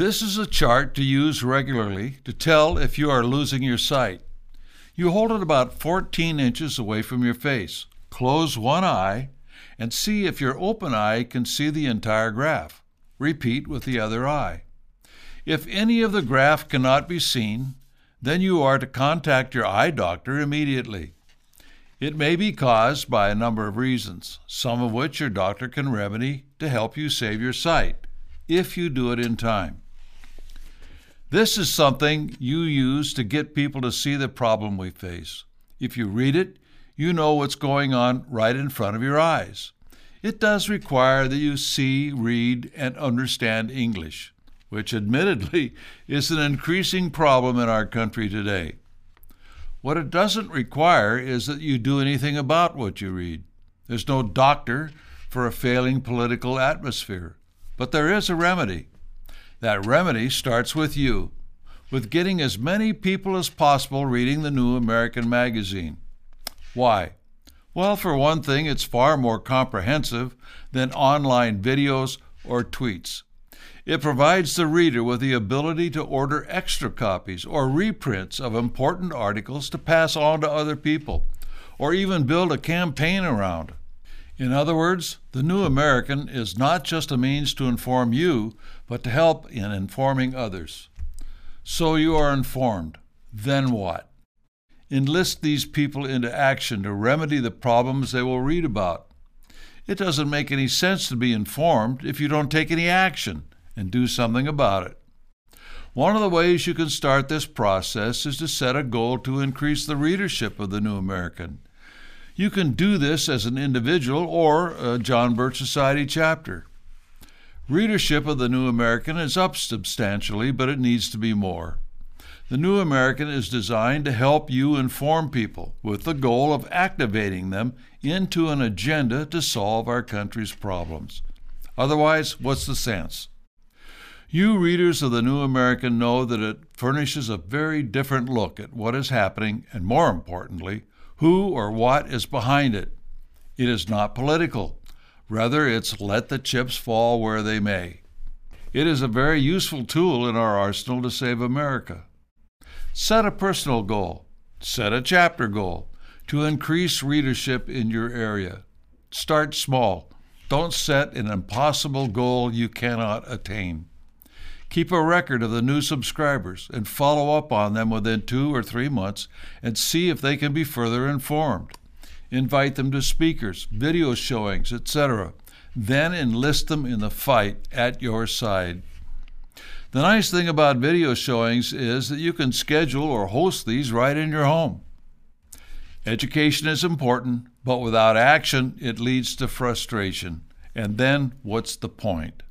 This is a chart to use regularly to tell if you are losing your sight. You hold it about 14 inches away from your face. Close one eye and see if your open eye can see the entire graph. Repeat with the other eye. If any of the graph cannot be seen, then you are to contact your eye doctor immediately. It may be caused by a number of reasons, some of which your doctor can remedy to help you save your sight, if you do it in time. This is something you use to get people to see the problem we face. If you read it, you know what's going on right in front of your eyes. It does require that you see, read, and understand English, which admittedly is an increasing problem in our country today. What it doesn't require is that you do anything about what you read. There's no doctor for a failing political atmosphere, but there is a remedy. That remedy starts with you, with getting as many people as possible reading the New American Magazine. Why? Well, for one thing, it's far more comprehensive than online videos or tweets. It provides the reader with the ability to order extra copies or reprints of important articles to pass on to other people, or even build a campaign around. In other words, the New American is not just a means to inform you, but to help in informing others. So you are informed. Then what? Enlist these people into action to remedy the problems they will read about. It doesn't make any sense to be informed if you don't take any action and do something about it. One of the ways you can start this process is to set a goal to increase the readership of the New American. You can do this as an individual or a John Birch Society chapter. Readership of the New American is up substantially, but it needs to be more. The New American is designed to help you inform people with the goal of activating them into an agenda to solve our country's problems. Otherwise, what's the sense? You readers of the New American know that it furnishes a very different look at what is happening and, more importantly, who or what is behind it. It is not political. Rather, it's let the chips fall where they may. It is a very useful tool in our arsenal to save America. Set a personal goal, set a chapter goal to increase readership in your area. Start small. Don't set an impossible goal you cannot attain. Keep a record of the new subscribers and follow up on them within two or three months and see if they can be further informed. Invite them to speakers, video showings, etc. Then enlist them in the fight at your side. The nice thing about video showings is that you can schedule or host these right in your home. Education is important, but without action, it leads to frustration. And then what's the point?